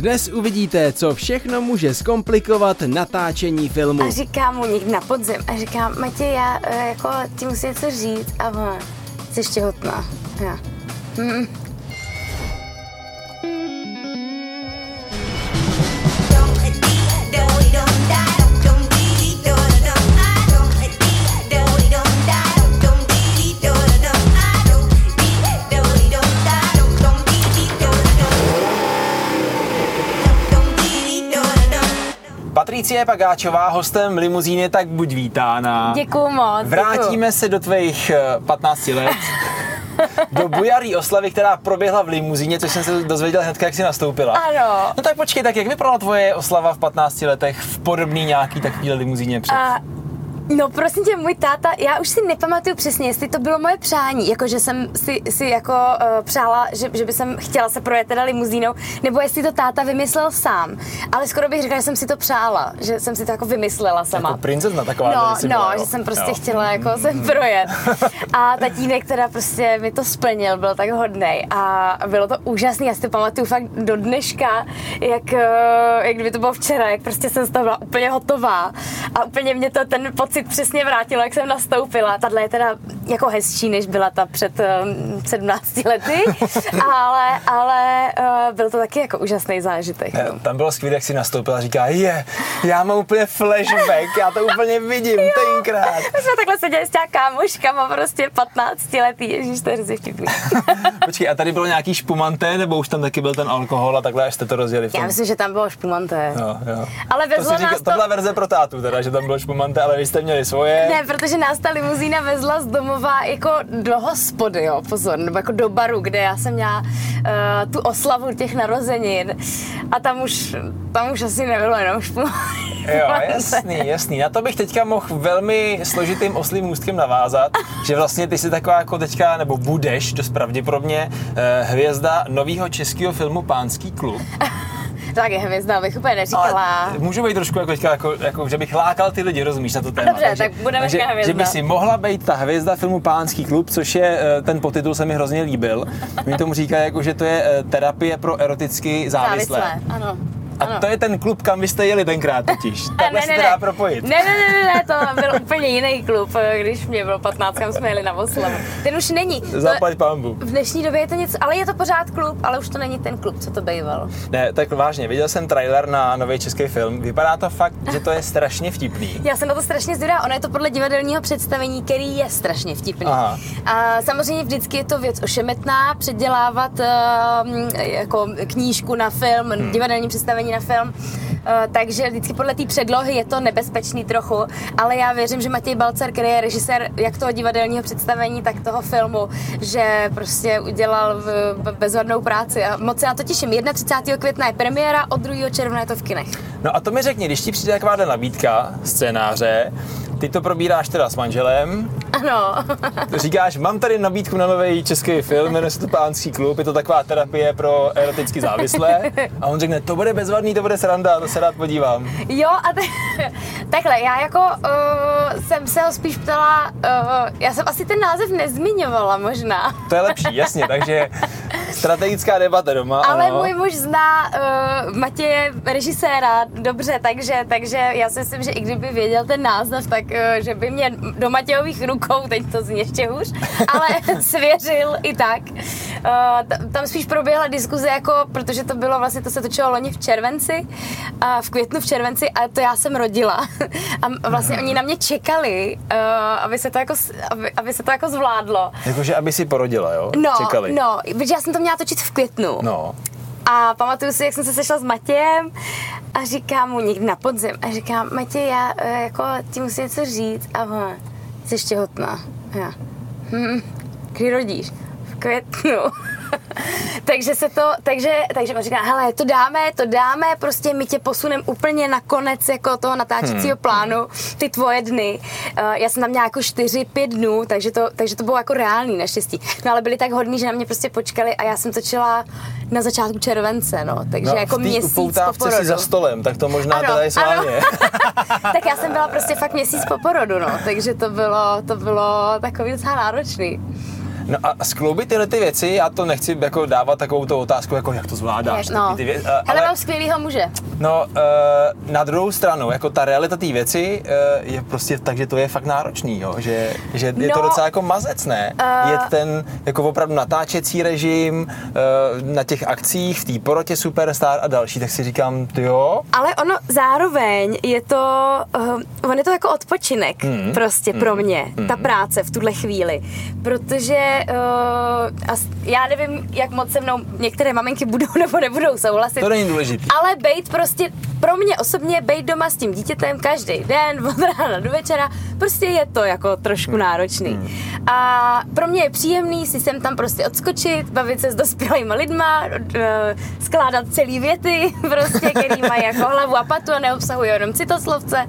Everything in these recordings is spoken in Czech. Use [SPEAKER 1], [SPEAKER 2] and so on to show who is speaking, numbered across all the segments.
[SPEAKER 1] Dnes uvidíte, co všechno může zkomplikovat natáčení filmu.
[SPEAKER 2] A říká mu někdy na podzim a říká, Matěj, já eh, jako ti musím něco říct a on, jsi ještě hotná. Já. Hm.
[SPEAKER 3] Patricie Pagáčová, hostem limuzíny, tak buď vítána.
[SPEAKER 2] Děkuju moc.
[SPEAKER 3] Vrátíme se do tvých eh, 15 let. do bujarý oslavy, která proběhla v limuzíně, což jsem se dozvěděl hned, jak jsi nastoupila.
[SPEAKER 2] Ano.
[SPEAKER 3] No tak počkej, tak jak vypadala tvoje oslava v 15 letech v podobný nějaký takový limuzíně před?
[SPEAKER 2] A No prosím tě, můj táta, já už si nepamatuju přesně, jestli to bylo moje přání, jako že jsem si, si jako uh, přála, že, že by jsem chtěla se projet teda limuzínou, nebo jestli to táta vymyslel sám. Ale skoro bych řekla, že jsem si to přála, že jsem si to jako vymyslela sama.
[SPEAKER 3] Jako princezna taková,
[SPEAKER 2] No, no,
[SPEAKER 3] byla, jo?
[SPEAKER 2] že jsem prostě
[SPEAKER 3] Jo.
[SPEAKER 2] chtěla jako se projet. A tatínek teda prostě mi to splnil, byl tak hodnej a bylo to úžasný, já si to pamatuju fakt do dneška, jak, eh, jak kdyby to bylo včera, jak prostě jsem z toho byla úplně hotová a úplně mě to ten pocit přesně vrátil, jak jsem nastoupila. Tahle je teda jako hezčí, než byla ta před eh, 17 lety, ale, ale eh, byl to taky jako úžasný zážitek.
[SPEAKER 3] Ne,
[SPEAKER 2] no.
[SPEAKER 3] Tam bylo skvělé, jak si nastoupila a říká, je, já mám úplně flashback, já to úplně vidím tenkrát.
[SPEAKER 2] My jsme takhle seděli s těma kámoškama, prostě 15 letý, ježíš, to je hrozně vtipný.
[SPEAKER 3] Počkej, a tady bylo nějaký špumanté, nebo už tam taky byl ten alkohol a takhle, až jste to rozjeli v tom?
[SPEAKER 2] Já myslím, že tam bylo špumanté.
[SPEAKER 3] Jo, jo.
[SPEAKER 2] Ale
[SPEAKER 3] To,
[SPEAKER 2] vezlo
[SPEAKER 3] si říká,
[SPEAKER 2] nás
[SPEAKER 3] to
[SPEAKER 2] to...
[SPEAKER 3] byla verze pro tátu teda, že tam bylo špumanté, ale vy jste měli svoje.
[SPEAKER 2] Ne, protože nás ta limuzína vezla z domova jako do hospody, jo, pozor, nebo jako do baru, kde já jsem měla uh, tu oslavu těch narozenin a tam už, tam už asi nebylo jenom špumante.
[SPEAKER 3] Jo, jasný, jasný. Na to bych teďka mohl velmi složitým oslým můstkem navázat, že vlastně ty jsi taková jako teďka, nebo budeš dost pravděpodobně, eh, hvězda nového českého filmu Pánský klub.
[SPEAKER 2] Tak je hvězda, bych úplně neříkala.
[SPEAKER 3] Ale můžu být trošku jako, teďka, jako, jako, že bych lákal ty lidi, rozumíš na to téma.
[SPEAKER 2] Dobře, tak budeme
[SPEAKER 3] takže,
[SPEAKER 2] říkat hvězda.
[SPEAKER 3] že by si mohla být ta hvězda filmu Pánský klub, což je, eh, ten podtitul se mi hrozně líbil. Oni tomu říkají, jako, že to je eh, terapie pro eroticky závislé.
[SPEAKER 2] Závislé, ano.
[SPEAKER 3] A
[SPEAKER 2] ano.
[SPEAKER 3] to je ten klub, kam vy jste jeli tenkrát totiž. Takhle se to dá propojit.
[SPEAKER 2] Ne, ne, ne, ne, ne, to byl úplně jiný klub, když mě bylo 15, kam jsme jeli na oslavu. Ten už není.
[SPEAKER 3] Zaplať pambu.
[SPEAKER 2] V dnešní době je to něco, ale je to pořád klub, ale už to není ten klub, co to býval.
[SPEAKER 3] Ne, tak vážně, viděl jsem trailer na nový český film. Vypadá to fakt, že to je strašně vtipný.
[SPEAKER 2] Já jsem na to strašně zvědavá. Ono je to podle divadelního představení, který je strašně vtipný.
[SPEAKER 3] Aha.
[SPEAKER 2] A samozřejmě vždycky je to věc ošemetná, předělávat uh, jako knížku na film, hmm. divadelní představení na film. Uh, takže vždycky podle té předlohy je to nebezpečný trochu, ale já věřím, že Matěj Balcar, který je režisér jak toho divadelního představení, tak toho filmu, že prostě udělal v, v bezvadnou práci a moc se na to těším. 31. května je premiéra, od 2. června je to v kinech.
[SPEAKER 3] No a to mi řekni, když ti přijde taková nabídka scénáře, ty to probíráš teda s manželem,
[SPEAKER 2] Ano.
[SPEAKER 3] říkáš, mám tady nabídku na nový český film, jmenuje se to Pánský klub, je to taková terapie pro eroticky závislé. A on řekne, to bude bezvadný, to bude sranda, to se rád podívám.
[SPEAKER 2] Jo, a te- takhle, já jako uh, jsem se ho spíš ptala, uh, já jsem asi ten název nezmiňovala možná,
[SPEAKER 3] To je lepší, jasně, takže strategická debata doma,
[SPEAKER 2] ale
[SPEAKER 3] ano.
[SPEAKER 2] můj muž zná uh, Matěje, režiséra, dobře, takže, takže já si myslím, že i kdyby věděl ten název, tak uh, že by mě do Matějových rukou, teď to zní ještě hůř, ale svěřil i tak. Uh, tam spíš proběhla diskuze, jako, protože to bylo vlastně, to se točilo loni v červenci, a v květnu v červenci a to já jsem rodila. A vlastně oni na mě čekali, uh, aby, se to jako, aby, aby se to jako zvládlo.
[SPEAKER 3] Jakože aby si porodila, jo?
[SPEAKER 2] No,
[SPEAKER 3] Čekali.
[SPEAKER 2] no, protože já jsem to měla točit v květnu.
[SPEAKER 3] No.
[SPEAKER 2] A pamatuju si, jak jsem se sešla s Matějem a říkám mu někdy na podzim a říkám, Matěj, já eh, jako ti musím něco říct a on, jsi ještě hotná. A já, hm, kdy rodíš? V květnu. takže se to, takže, takže on říká, hele, to dáme, to dáme, prostě my tě posuneme úplně na konec jako toho natáčecího hmm. plánu, ty tvoje dny. Uh, já jsem tam měla jako 4-5 dnů, takže to, takže to bylo jako reálný naštěstí. No ale byli tak hodní, že na mě prostě počkali a já jsem točila na začátku července, no, takže
[SPEAKER 3] no,
[SPEAKER 2] jako měsíc po porodu.
[SPEAKER 3] si za stolem, tak to možná
[SPEAKER 2] Ano,
[SPEAKER 3] teda je s
[SPEAKER 2] ano.
[SPEAKER 3] vámi.
[SPEAKER 2] tak já jsem byla prostě fakt měsíc po porodu, no, takže to bylo, to bylo takový docela náročný.
[SPEAKER 3] No a skloubit tyhle ty věci, já to nechci jako dávat takovou tu otázku, jako jak to zvládáš.
[SPEAKER 2] no.
[SPEAKER 3] Ty věci,
[SPEAKER 2] ale, ale mám skvělýho muže.
[SPEAKER 3] No, uh, na druhou stranu, jako ta realita té věci uh, je prostě tak, že to je fakt náročný, jo? že, že je
[SPEAKER 2] No,
[SPEAKER 3] to docela jako mazec, ne?
[SPEAKER 2] eh,
[SPEAKER 3] je ten jako opravdu natáčecí režim uh, na těch akcích, v té porotě Superstar a další, tak si říkám, ty jo,
[SPEAKER 2] Ale ono zároveň je to, uh, on je to jako odpočinek
[SPEAKER 3] Hmm.
[SPEAKER 2] prostě pro mě, ta práce v tuhle chvíli, protože uh, as, já nevím, jak moc se mnou některé maminky budou nebo nebudou souhlasit,
[SPEAKER 3] to není důležité.
[SPEAKER 2] ale bejt prostě, pro mě osobně bejt doma s tím dítětem každý den, od rána do večera, prostě je to jako trošku náročný. A pro mě je příjemný si sem tam prostě odskočit, bavit se s dospělými lidma, eh, skládat celý věty, prostě, který mají jako hlavu a patu a neobsahují jenom citoslovce.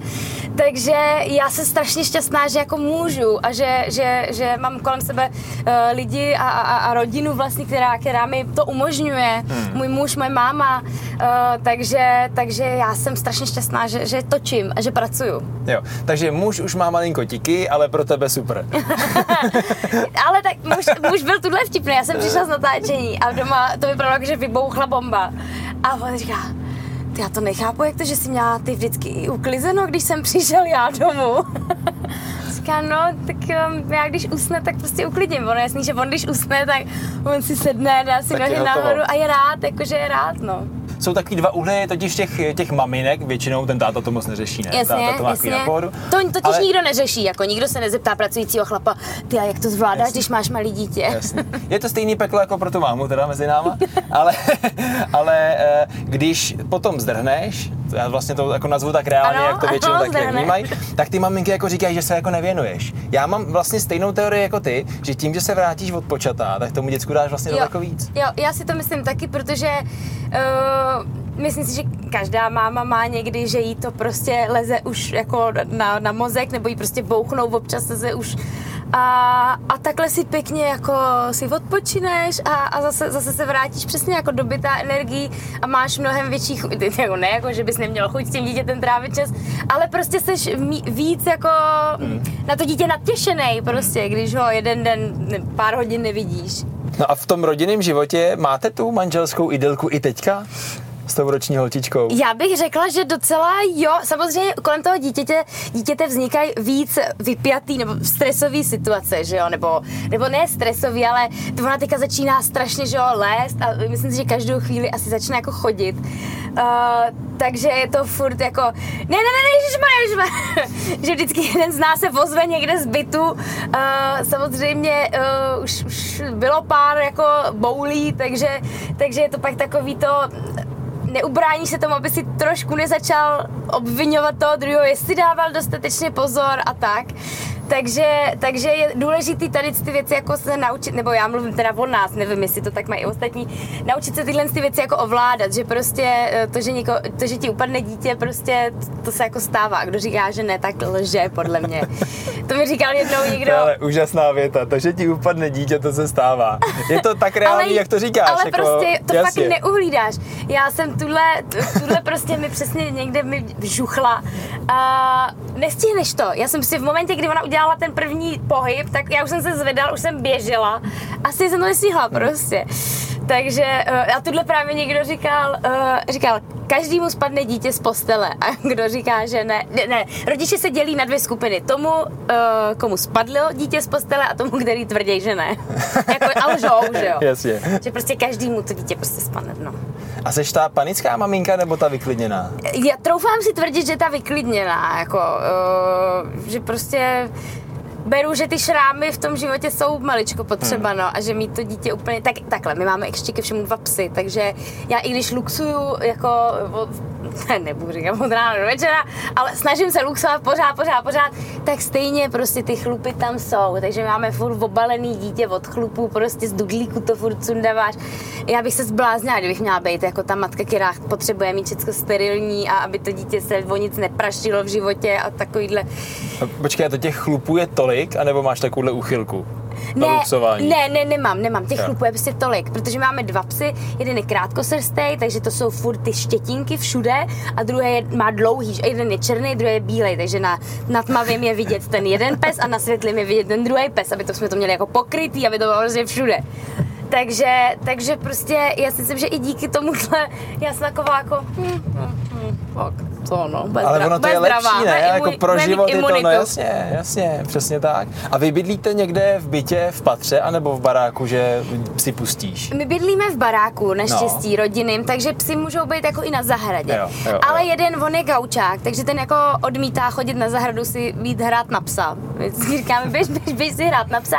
[SPEAKER 2] Takže já jsem strašně šťastná, že jako můžu a že, že, že mám kolem sebe eh, lidi a, a, a rodinu vlastně, která, která mi to umožňuje. Můj muž, moje máma. eh, takže, takže já jsem strašně šťastná, že, že točím a že pracuju.
[SPEAKER 3] Jo, takže muž už má malinko tiky, ale pro tebe super.
[SPEAKER 2] Ale tak muž, muž byl tuhle vtipný, já jsem přišla z natáčení a doma to vypadalo že vybouchla bomba. A on říká, ty já to nechápu, jak to, že jsi měla ty vždycky i uklizeno, když jsem přišel já domů. Říká, no, tak um, já když usne, tak prostě uklidím. Ono je jasný, že on když usne, tak on si sedne, dá si
[SPEAKER 3] Tak
[SPEAKER 2] nohy nahoru a je rád, jakože je rád, no.
[SPEAKER 3] Jsou takový dva uhly totiž těch, těch maminek, většinou ten táta to moc neřeší, ne?
[SPEAKER 2] Jasně,
[SPEAKER 3] táta to má
[SPEAKER 2] jasně.
[SPEAKER 3] na pohodu.
[SPEAKER 2] To totiž
[SPEAKER 3] Ale-
[SPEAKER 2] nikdo neřeší, jako nikdo se nezeptá pracujícího chlapa, ty a jak to zvládáš, když máš malý dítě.
[SPEAKER 3] Jasně. Je to stejný peklo jako pro tu mámu, teda mezi náma, ale, ale eh, když potom zdrhneš, já vlastně to jako nazvu tak reálně,
[SPEAKER 2] Ano,
[SPEAKER 3] jak to většinou
[SPEAKER 2] ano,
[SPEAKER 3] tak vnímají, tak ty maminky jako říkají, že se jako nevěnuješ. Já mám vlastně stejnou teorii jako ty, že tím, že se vrátíš od počatá, tak tomu děcku dáš vlastně daleko víc.
[SPEAKER 2] Jo, já si to myslím taky, protože uh, myslím si, že každá máma má někdy, že jí to prostě leze už jako na, na mozek, nebo jí prostě bouchnou občas leze už a, a takhle si pěkně jako si odpočineš a, a zase, zase se vrátíš přesně jako dobytá energií a máš mnohem větší chuť, jako ne jako, že bys neměl chuť s tím dítětem trávit čas, ale prostě jsi víc jako na to dítě natěšený prostě, když ho jeden den, pár hodin nevidíš.
[SPEAKER 3] No a v tom rodinném životě máte tu manželskou idylku i teďka? S tou roční holčičkou?
[SPEAKER 2] Já bych řekla, že docela jo. Samozřejmě kolem toho dítěte, dítěte vznikají víc vypjatý nebo stresové situace, že jo, nebo, nebo ne stresový, ale to ona teďka začíná strašně, že jo, lézt a myslím si, že každou chvíli asi začne jako chodit. Uh, takže je to furt jako, ne, ne, ne, ne, ježišmarja, ježišmarja. že vždycky jeden z nás se ozve někde z bytu. Uh, samozřejmě uh, už, už bylo pár jako boulí, takže, takže je to pak takový to, neubrání se tomu, aby si trošku nezačal obvinovat toho druhého, jestli dával dostatečně pozor a tak. Takže, takže je důležitý tady ty věci jako se naučit, nebo já mluvím teda o nás, nevím, jestli to tak mají i ostatní, naučit se tyhle ty věci jako ovládat, že prostě eh, to, že, něko, to, že ti upadne dítě, prostě to se jako stává. Kdo říká, že ne, tak lže, podle mě. To mi říkal jednou někdo.
[SPEAKER 3] Ale úžasná věta, to, že ti upadne dítě, to se stává. Je to tak reálný, jak to říkáš.
[SPEAKER 2] Ale
[SPEAKER 3] jako,
[SPEAKER 2] prostě to
[SPEAKER 3] jasně.
[SPEAKER 2] fakt neuhlídáš. Já jsem tuhle, tu- tuhle prostě mi přesně někde mi vžuchla. A nestihneš to. Já jsem si v momentě, kdy ona udělala ten první pohyb, tak já už jsem se zvedala, už jsem běžela. Asi jsem to nestihla prostě. Takže eh, a tuhle právě někdo říkal, eh, říkal, každému spadne dítě z postele. A kdo říká, že ne, ne, ne. Rodiče se dělí na dvě skupiny. Tomu, eh, komu spadlo dítě z postele a tomu, který tvrdí, že ne. jako, ale lžou, že jo.
[SPEAKER 3] Jasně.
[SPEAKER 2] Že prostě každému to dítě prostě spadne dno.
[SPEAKER 3] A seš ta panická maminka nebo ta vyklidněná?
[SPEAKER 2] Já troufám si tvrdit, že ta vyklidněná, jako, uh, že prostě beru, že ty šrámy v tom životě jsou maličko potřeba, no, a že mít to dítě úplně, tak, takhle, my máme ještě ke všemu dva psy, takže já i když luxuju, jako, nebudu říkat od rána do večera, ale snažím se luxovat pořád, pořád, pořád, tak stejně prostě ty chlupy tam jsou, takže máme furt obalený dítě od chlupů, prostě z dudlíku to furt sundáváš. Já bych se zbláznila, kdybych měla být jako ta matka, která potřebuje mít všechno sterilní a aby to dítě se o nic neprašilo v životě a takovýhle.
[SPEAKER 3] Počkej, a to těch chlupů je tolik, anebo máš takovouhle úchylku?
[SPEAKER 2] Ne,
[SPEAKER 3] luxování.
[SPEAKER 2] ne, ne, nemám, nemám. Těch chlupů je prostě tolik, protože máme dva psy, jeden je krátkosrstej, takže to jsou furt ty štětinky všude a druhý je, má dlouhý, jeden je černý, druhý je bílej, takže na, na tmavém je vidět ten jeden pes a na světlém je vidět ten druhý pes, aby to jsme to měli jako pokrytý, aby to bylo prostě všude. Takže, takže prostě já si myslím, že i díky tomuhle já jsem taková jako hm, hm, hm, tak to no, bez
[SPEAKER 3] Ale ono to je lepší,
[SPEAKER 2] drama,
[SPEAKER 3] ne?
[SPEAKER 2] bude
[SPEAKER 3] Jako pro život je to, no jasně, jasně, přesně tak. A vy bydlíte někde v bytě, v patře, anebo v baráku, že si pustíš?
[SPEAKER 2] My bydlíme v baráku, naštěstí no. rodinným, takže psi můžou být jako i na zahradě.
[SPEAKER 3] Jo, jo,
[SPEAKER 2] Ale
[SPEAKER 3] jo.
[SPEAKER 2] jeden, on je gaučák, takže ten jako odmítá chodit na zahradu si být hrát na psa. Vždycky říkáme, běž, běž, běž si hrát na psa.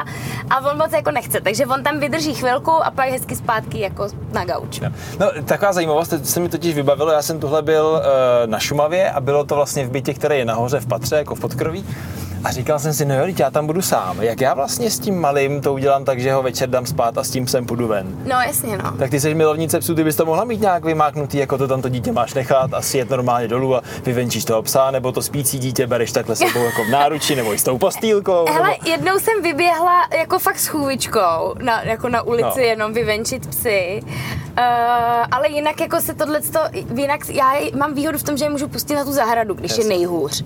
[SPEAKER 2] A on moc jako nechce, takže on tam vydrží chvilku a pak hezky zpátky jako na gauč.
[SPEAKER 3] Jo. No, taková zajímavost, teď se mi totiž vybavilo, já jsem tuhle byl uh, na Šumavě a bylo to vlastně v bytě, který je nahoře v patře, jako v podkroví. A říkal jsem si, no jo, já tam budu sám. Jak já vlastně s tím malým to udělám tak, že ho večer dám spát a s tím sem půjdu ven?
[SPEAKER 2] No jasně no.
[SPEAKER 3] Tak ty jsi milovnice psů, ty bys to mohla mít nějak vymáknutý, jako to tam to dítě máš nechat a jet normálně dolů a vyvenčíš toho psa, nebo to spící dítě bereš takhle sebou jako v náruči, nebo i s tou postýlkou.
[SPEAKER 2] Hele,
[SPEAKER 3] nebo...
[SPEAKER 2] jednou jsem vyběhla jako fakt s chůvičkou, na, jako na ulici
[SPEAKER 3] No.
[SPEAKER 2] jenom vyvenčit psy. Uh, ale jinak jako se tohle, jinak já mám výhodu v tom, že je můžu pustit na tu zahradu, když
[SPEAKER 3] Jasně.
[SPEAKER 2] je nejhůř.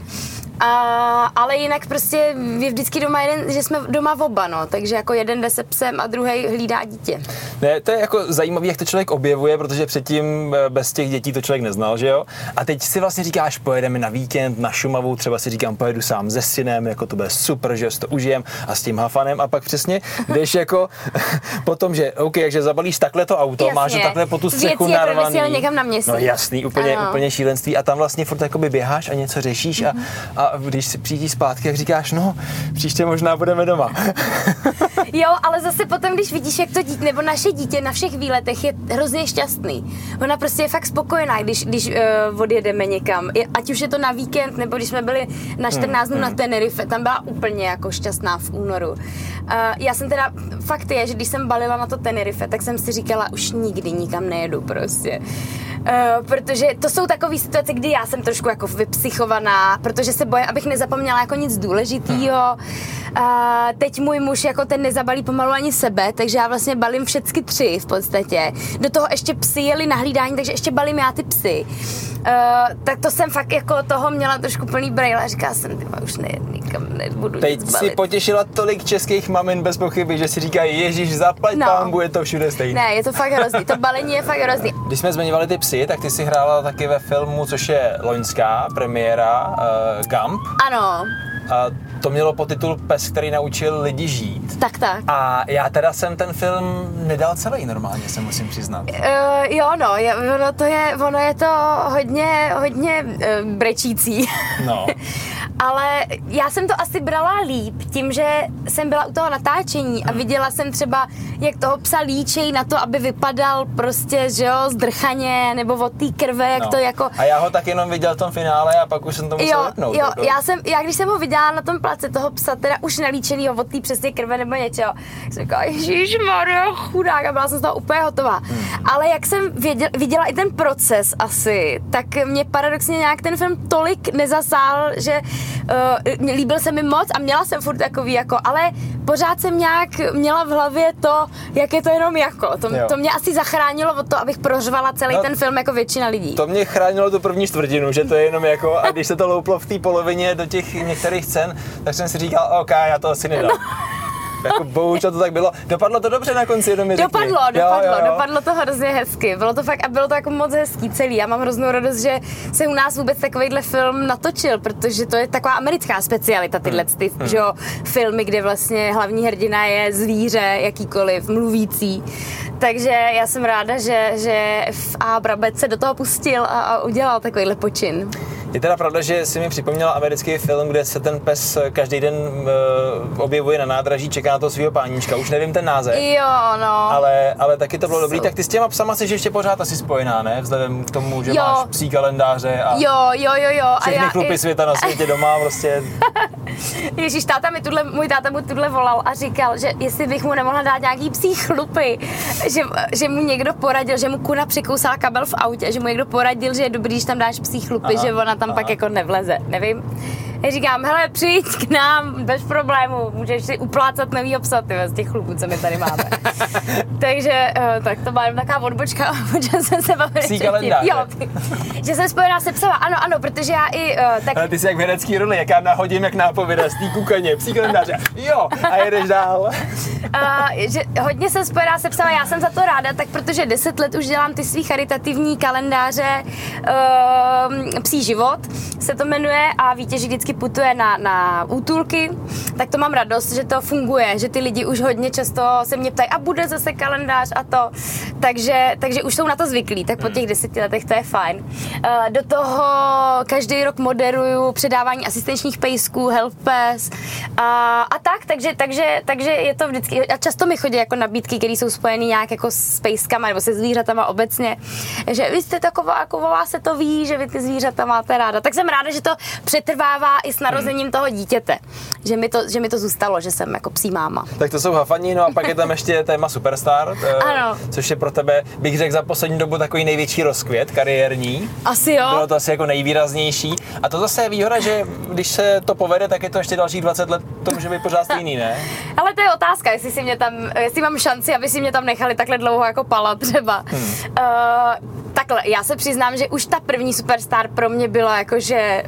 [SPEAKER 2] Uh, ale jinak prostě je vždycky doma jeden, že jsme doma oba, no, takže jako jeden jde se psem a druhý hlídá dítě.
[SPEAKER 3] Ne, to je jako zajímavé, jak to člověk objevuje, protože předtím eh, bez těch dětí to člověk neznal, že jo? A teď si vlastně říkáš, pojedeme na víkend na Šumavu, třeba si říkám, pojedu sám se synem, jako to bude super, že si to užijem a s tím hafanem a pak přesně jdeš jako potom, že OK, takže zabalíš takhle to auto,
[SPEAKER 2] Jasně.
[SPEAKER 3] máš ho takhle po tu střechu
[SPEAKER 2] Věci je
[SPEAKER 3] narvaný.
[SPEAKER 2] někam na měsíc.
[SPEAKER 3] No jasný, úplně,
[SPEAKER 2] Ano.
[SPEAKER 3] úplně šílenství a tam vlastně furt jakoby běháš a něco řešíš a, a když si přijdíš zpátky, jak říkáš, no, příště možná budeme doma.
[SPEAKER 2] Jo, ale zase potom, když vidíš, jak to dítě, nebo naše dítě na všech výletech je hrozně šťastný. Ona prostě je fakt spokojená, když, když uh, odjedeme někam. Je, ať už je to na víkend, nebo když jsme byli na 14 dnů na Tenerife, tam byla úplně jako šťastná v únoru. Uh, já jsem teda, fakt je, že když jsem balila na to Tenerife, tak jsem si říkala, už nikdy nikam nejedu prostě. Uh, protože to jsou takové situace, kdy já jsem trošku jako vypsychovaná, protože se bojím, abych nezapomněla jako nic důležitého. Uh, teď můj muž jako ten nezabalí pomalu ani sebe, takže já vlastně balím všechny tři v podstatě. Do toho ještě psy jeli na hlídání, takže ještě balím já ty psy. Uh, tak to jsem fakt jako toho měla trošku plný brejle a říkala jsem, ty už ne, nikam nebudu
[SPEAKER 3] Teď
[SPEAKER 2] nic
[SPEAKER 3] si
[SPEAKER 2] balit.
[SPEAKER 3] potěšila tolik českých mamin bez pochyby, že si říkají, Ježíš, zaplať
[SPEAKER 2] No.
[SPEAKER 3] no. pán, bude to všude stejné.
[SPEAKER 2] Ne, je to fakt hrozný, to balení je fakt hrozný.
[SPEAKER 3] Když jsme zmiňovali ty psy, tak ty si hrála taky ve filmu, což je loňská premiéra uh, Gump.
[SPEAKER 2] Ano,
[SPEAKER 3] A to mělo podtitul Pes, který naučil lidi žít.
[SPEAKER 2] tak tak.
[SPEAKER 3] A já teda jsem ten film nedal celý normálně, se musím přiznat.
[SPEAKER 2] Uh, jo, no, je, ono, to je, ono je to hodně, hodně uh, brečící.
[SPEAKER 3] No.
[SPEAKER 2] Ale já jsem to asi brala líp tím, že jsem byla u toho natáčení a viděla jsem třeba, jak toho psa líčej na to, aby vypadal prostě, že jo, zdrchaně, nebo od té krve, jak
[SPEAKER 3] no.
[SPEAKER 2] to jako...
[SPEAKER 3] A já ho tak jenom viděl v tom finále a pak už jsem to musel
[SPEAKER 2] Jo,
[SPEAKER 3] vypnout.
[SPEAKER 2] jo,
[SPEAKER 3] jako.
[SPEAKER 2] já jsem, já když jsem ho viděla na tom place toho psa, teda už nalíčenýho od té přesně krve nebo něčeho, jsem říkala, Ježíš Maria, chudák, a byla jsem z toho úplně hotová.
[SPEAKER 3] Hmm.
[SPEAKER 2] Ale jak jsem věděl, viděla i ten proces asi, tak mě paradoxně nějak ten film tolik nezasál, že uh, líbil se mi moc a měla jsem furt takový jako, ale pořád jsem nějak měla v hlavě to, jak je to jenom jako. To,
[SPEAKER 3] Jo.
[SPEAKER 2] to mě asi zachránilo od toho, abych prořvala celý
[SPEAKER 3] No,
[SPEAKER 2] ten film jako většina lidí.
[SPEAKER 3] To mě chránilo tu první čtvrtinu, že to je jenom jako, a když se to louplo v té polovině do těch některých scén, tak jsem si říkal, OK, já to asi nedám. Jako bohužel to tak bylo. Dopadlo to dobře na konci, jenom mi řekni.
[SPEAKER 2] Dopadlo,
[SPEAKER 3] Jo,
[SPEAKER 2] dopadlo,
[SPEAKER 3] jo, jo.
[SPEAKER 2] dopadlo to hrozně hezky. Bylo to fakt a bylo to jako moc hezký celý. Já mám hroznou radost, že se u nás vůbec takovýhle film natočil, protože to je taková americká specialita tyhle ty, že jo, filmy, kde vlastně hlavní hrdina je zvíře, jakýkoliv, mluvící. Takže já jsem ráda, že, že v A. Brabec se do toho pustil a, a udělal takovýhle počin.
[SPEAKER 3] Je teda pravda, že si mi připomněla americký film, kde se ten pes každý den uh, objevuje na nádraží, čeká na to svého páníčka. Už nevím ten název.
[SPEAKER 2] Jo, no.
[SPEAKER 3] Ale, ale taky to bylo dobrý, tak ty s těma psama jsi ještě pořád asi spojená, ne? Vzhledem k tomu, že
[SPEAKER 2] Jo.
[SPEAKER 3] máš psí kalendáře a
[SPEAKER 2] Jo, jo, jo, jo.
[SPEAKER 3] všechny chlupy
[SPEAKER 2] i-
[SPEAKER 3] světa na světě doma, prostě
[SPEAKER 2] Ježíš, táta mi tuhle, můj táta mu tuhle volal a říkal, že jestli bych mu nemohla dát nějaký psí chlupy, že, že mu někdo poradil, že mu kuna přikousala kabel v autě, že mu někdo poradil, že je dobrý, když tam dáš psí chlupy,
[SPEAKER 3] Aha,
[SPEAKER 2] že ona tam
[SPEAKER 3] aha.
[SPEAKER 2] pak jako nevleze, nevím. Já říkám, hele, přijď k nám, bez problému, můžeš si uplácat nový psa, ty z těch chlubů, co my tady máme. Takže uh, tak to byla jenom taková odbočka, že jsem se bavila.
[SPEAKER 3] Psí kalendáře.
[SPEAKER 2] Jo, že jsem spojená se psama, ano, ano, protože já i, uh, tak
[SPEAKER 3] Ale ty jsi jak v herecký roli, jak já nahodím jak nápověda z té kukaně, psí kalendáře. Jo, a jedeš dál.
[SPEAKER 2] Uh, že hodně jsem spojená se psama, já jsem za to ráda, tak protože 10 let už dělám ty svý charitativní kalendáře uh, Psí život se to jmenuje a víte, že vždycky putuje na, na útulky, tak to mám radost, že to funguje, že ty lidi už hodně často se mě ptají, a bude zase kalendář a to, takže, takže už jsou na to zvyklí, tak po těch deseti letech to je fajn. Uh, do toho každý rok moderuju předávání asistenčních pejsků, Health Pass a, a tak, takže, takže, takže je to vždycky, a často mi chodí jako nabídky, které jsou spojené nějak jako s pejskama nebo se zvířatama obecně, že vy jste taková, jako o vás se to ví, že vy ty zvířata máte ráda. Tak jsem ráda, že to přetrvává i s narozením toho dítěte, že mi to, že mi to zůstalo, že jsem jako psí máma.
[SPEAKER 3] Tak to jsou hafaní, no a pak je tam ještě téma Superstar, eh,
[SPEAKER 2] Ano.
[SPEAKER 3] což je pro tebe, bych řekl, za poslední dobu takový největší rozkvět kariérní.
[SPEAKER 2] Asi jo.
[SPEAKER 3] Bylo to asi jako nejvýraznější. A to zase je výhoda, že když se to povede, tak je to ještě dalších 20 let, to může být pořád stejný, ne?
[SPEAKER 2] Ale to je otázka, jestli si mě tam, jestli mám šanci, aby si mě tam nechali takhle dlouho jako pala třeba. Hmm. Uh, takhle, já se přiznám, že už ta první Superstar pro mě byla jako, že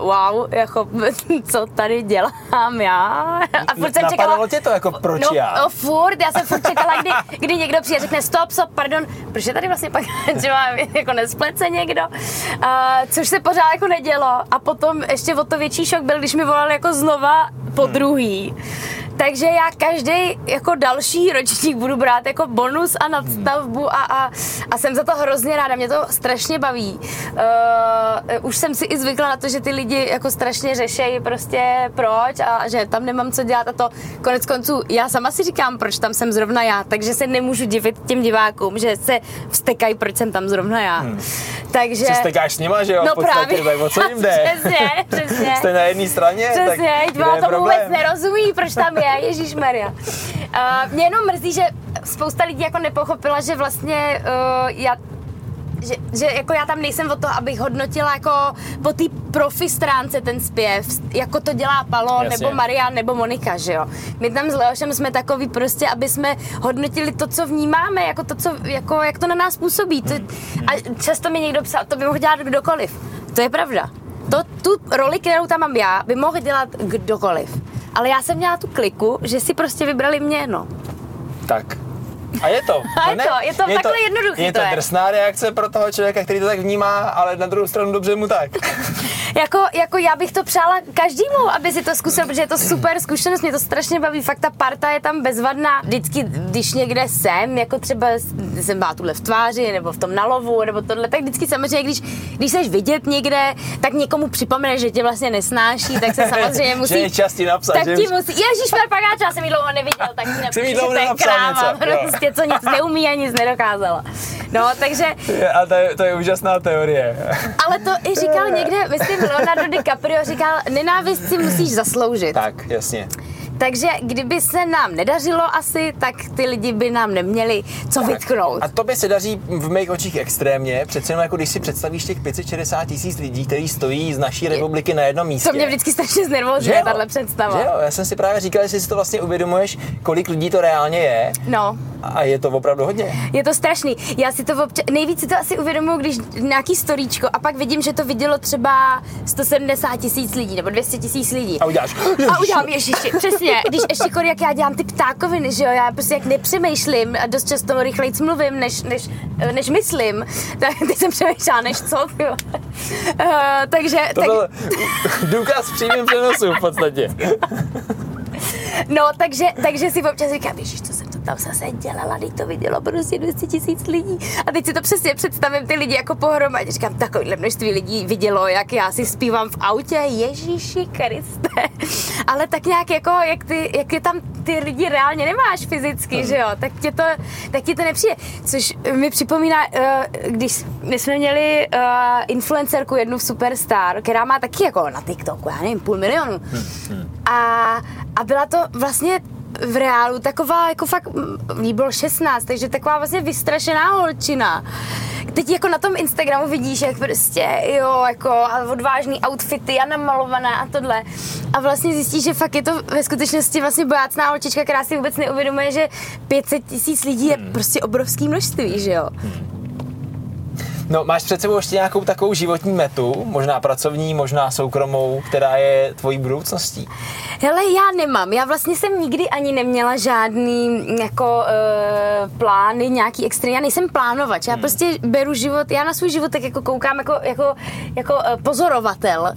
[SPEAKER 2] uh, wow, jako co tady dělám já. A furt jsem čekala,
[SPEAKER 3] tě to jako proč
[SPEAKER 2] no,
[SPEAKER 3] já?
[SPEAKER 2] No furt, já jsem furt čekala, kdy, kdy někdo přijde a řekne stop, stop, pardon, proč je tady vlastně pak, že má jako nesplece někdo, uh, což se pořád jako nedělo a potom ještě o to větší šok byl, když mi volali jako znova po druhý. Takže já každý jako další ročník budu brát jako bonus a nadstavbu a, a, a jsem za to hrozně ráda, mě to strašně baví. Uh, už jsem si i zvykla na to, že ty lidi jako strašně řešejí prostě proč a že tam nemám co dělat a to konec konců já sama si říkám, proč tam jsem zrovna já, takže se nemůžu divit těm divákům, že se vstekají, proč jsem tam zrovna já. Hmm. Takže...
[SPEAKER 3] Se stekáš s nima, že jo?
[SPEAKER 2] No
[SPEAKER 3] v podstatě,
[SPEAKER 2] právě.
[SPEAKER 3] tak o co jim jde?
[SPEAKER 2] Přesně, přesně.
[SPEAKER 3] Jste na jedné straně,
[SPEAKER 2] Přesně,
[SPEAKER 3] tak kde je
[SPEAKER 2] tomu
[SPEAKER 3] problém?
[SPEAKER 2] vůbec nerozumí, proč tam je, Ježíš Maria. Uh, mě jenom mrzí, že spousta lidí jako nepochopila, že vlastně uh, já že, že jako já tam nejsem o to, abych hodnotila jako po té profi stránce ten zpěv, jako to dělá Palo,
[SPEAKER 3] Jasně.
[SPEAKER 2] nebo Marian, nebo Monika, že jo. My tam s Leošem jsme takový prostě, aby jsme hodnotili to, co vnímáme, jako to, co, jako, jak to na nás působí. To, a často mi někdo psal, to by mohl dělat kdokoliv. To je pravda. To, tu roli, kterou tam mám já, by mohl dělat kdokoliv. Ale já jsem měla tu kliku, že si prostě vybrali mě, no.
[SPEAKER 3] Tak. A je to.
[SPEAKER 2] A je
[SPEAKER 3] no
[SPEAKER 2] to, je to takhle jednoduchý
[SPEAKER 3] Je
[SPEAKER 2] to
[SPEAKER 3] to
[SPEAKER 2] je.
[SPEAKER 3] drsná reakce pro toho člověka, který to tak vnímá, ale na druhou stranu dobře mu tak.
[SPEAKER 2] Jako, jako já bych to přála každému, aby si to zkusil, protože je to super zkušenost, mě to strašně baví, fakt ta parta je tam bezvadná. Vždycky, když někde jsem, jako třeba jsem má tuhle v tváři, nebo v tom nalovu, nebo tohle, tak vždycky samozřejmě, když, když seš vidět někde, tak někomu připomene, že tě vlastně nesnáší, tak se samozřejmě musí...
[SPEAKER 3] Že je čas ti napsat,
[SPEAKER 2] tak
[SPEAKER 3] že
[SPEAKER 2] ti musí, ježíš, pagáč, já jsem jí dlouho neviděl, tak ti napíšu, že
[SPEAKER 3] dlouho
[SPEAKER 2] to je kráva, prostě, co nic neumí a nic nedokázala. No, takže
[SPEAKER 3] A to je, to je úžasná teorie.
[SPEAKER 2] ale to i říkal někde, myslím, Leonardo DiCaprio říkal, nenávist si musíš zasloužit.
[SPEAKER 3] tak, jasně.
[SPEAKER 2] Takže kdyby se nám nedařilo asi, tak ty lidi by nám neměli co vytknout.
[SPEAKER 3] A tobě se daří v mých očích extrémně, přece jenom jako když si představíš těch 560 tisíc lidí, kteří stojí z naší republiky na jednom místě.
[SPEAKER 2] To mě vždycky strašně znervozuje, tahle představa.
[SPEAKER 3] Že jo? Já jsem si právě říkal, jestli si to vlastně uvědomuješ, kolik lidí to reálně je
[SPEAKER 2] No,
[SPEAKER 3] a je to opravdu hodně.
[SPEAKER 2] je to strašný. Já si to občas, nejvíc si to asi uvědomuji, když nějaký storíčko a pak vidím, že to vidělo třeba 170 tisíc lidí nebo 200 tisíc lidí.
[SPEAKER 3] A uděláš.
[SPEAKER 2] A udělám ježiši, přesně. Když ještě jako jak já dělám ty ptákoviny, že jo, já prostě jak nepřemýšlím a dost často rychleji mluvím, než, než, než myslím, tak ty jsem přemýšlela, než co, jo. Uh, takže,
[SPEAKER 3] To
[SPEAKER 2] tak,
[SPEAKER 3] důkaz v přímém přenosu v podstatě.
[SPEAKER 2] no, takže, takže si občas říkám, ježiš, tam zase dělala, teď to vidělo prostě 200 tisíc lidí. A teď si to přesně představím ty lidi jako pohromadě. Říkám, takovýhle množství lidí vidělo, jak já si zpívám v autě, Ježíši Kriste. Ale tak nějak jako, jak, ty, jak je tam ty lidi reálně nemáš fyzicky, že jo, tak, tě to, tak ti to nepřijde. Což mi připomíná, eh, když my jsme měli eh, influencerku jednu v Superstar, která má taky jako na TikToku, já nevím, půl milionu. A, a byla to vlastně v reálu taková, jako fakt, jí bylo 16, takže taková vlastně vystrašená holčina. Teď jako na tom Instagramu vidíš, jak prostě, jo, jako a odvážný outfity a namalovaná a tohle. A vlastně zjistíš, že fakt je to ve skutečnosti vlastně bojácná holčička, která si vůbec neuvědomuje, že 500 tisíc lidí je
[SPEAKER 3] Hmm.
[SPEAKER 2] prostě obrovský množství, že jo.
[SPEAKER 3] No, máš před sebou ještě nějakou takovou životní metu, možná pracovní, možná soukromou, která je tvojí budoucností?
[SPEAKER 2] Hele, já nemám. Já vlastně jsem nikdy ani neměla žádný jako uh, plány, nějaký extrém. Já nejsem plánovač. Já prostě beru život, já na svůj život tak jako koukám jako, jako, jako uh, pozorovatel.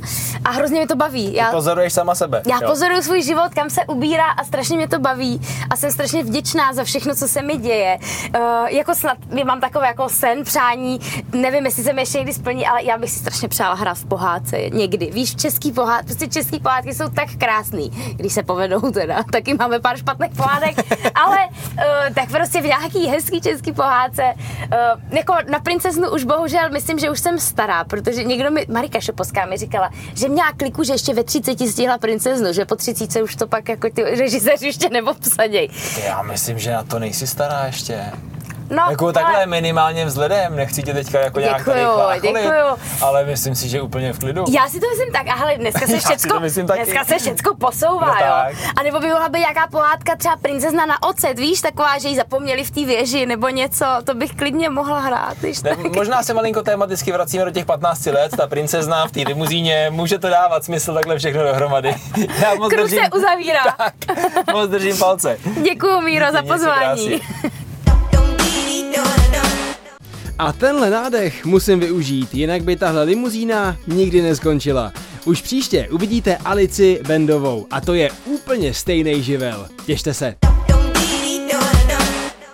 [SPEAKER 2] A hrozně mě to baví. Já,
[SPEAKER 3] Pozoruješ sama sebe.
[SPEAKER 2] já
[SPEAKER 3] jo?
[SPEAKER 2] pozoruju svůj život, kam se ubírá a strašně mě to baví a jsem strašně vděčná za všechno, co se mi děje. Uh, jako snad já mám takové jako sen, přání, nevím, jestli se mi ještě někdy splní, ale já bych si strašně přála hrát v pohádce někdy. Víš, český pohádky, prostě český pohádky jsou tak krásný, když se povedou teda. Taky máme pár špatných pohádek, ale uh, tak prostě v nějaký hezký český pohádce. Uh, jako na princeznu už bohužel myslím, že už jsem stará, protože někdo mi, Marika Šoposká mi říkala, že měla kliku, že ještě ve 30 stihla princeznu, že po 30 už to pak jako ty režiséři ještě neobsaděj.
[SPEAKER 3] Já myslím, že na to nejsi stará ještě.
[SPEAKER 2] No,
[SPEAKER 3] Jako takhle
[SPEAKER 2] ale
[SPEAKER 3] minimálně vzhledem, nechci tě teďka jako nějak tady
[SPEAKER 2] Děkuju,
[SPEAKER 3] chlácholit,
[SPEAKER 2] děkuju.
[SPEAKER 3] ale myslím si, že úplně v klidu.
[SPEAKER 2] Já si to myslím tak, ale dneska se všecko, dneska se všecko posouvá,
[SPEAKER 3] No
[SPEAKER 2] jo.
[SPEAKER 3] tak.
[SPEAKER 2] A nebo by mohla být nějaká pohádka třeba princezna na ocet, víš, taková, že ji zapomněli v té věži nebo něco, to bych klidně mohla hrát, víš,
[SPEAKER 3] Ne,
[SPEAKER 2] tak.
[SPEAKER 3] možná se malinko tematicky vracíme do těch 15 let, ta princezna v té limuzíně, může to dávat smysl takhle všechno dohromady. Já moc
[SPEAKER 2] Kruh
[SPEAKER 3] držím,
[SPEAKER 2] se uzavírá.
[SPEAKER 3] tak, moc držím palce.
[SPEAKER 2] Děkuju, Míro, za pozvání.
[SPEAKER 3] krásně.
[SPEAKER 1] A tenhle nádech musím využít, jinak by tahle limuzína nikdy neskončila. Už příště uvidíte Alici Bendovou a to je úplně stejný živel. Těšte se.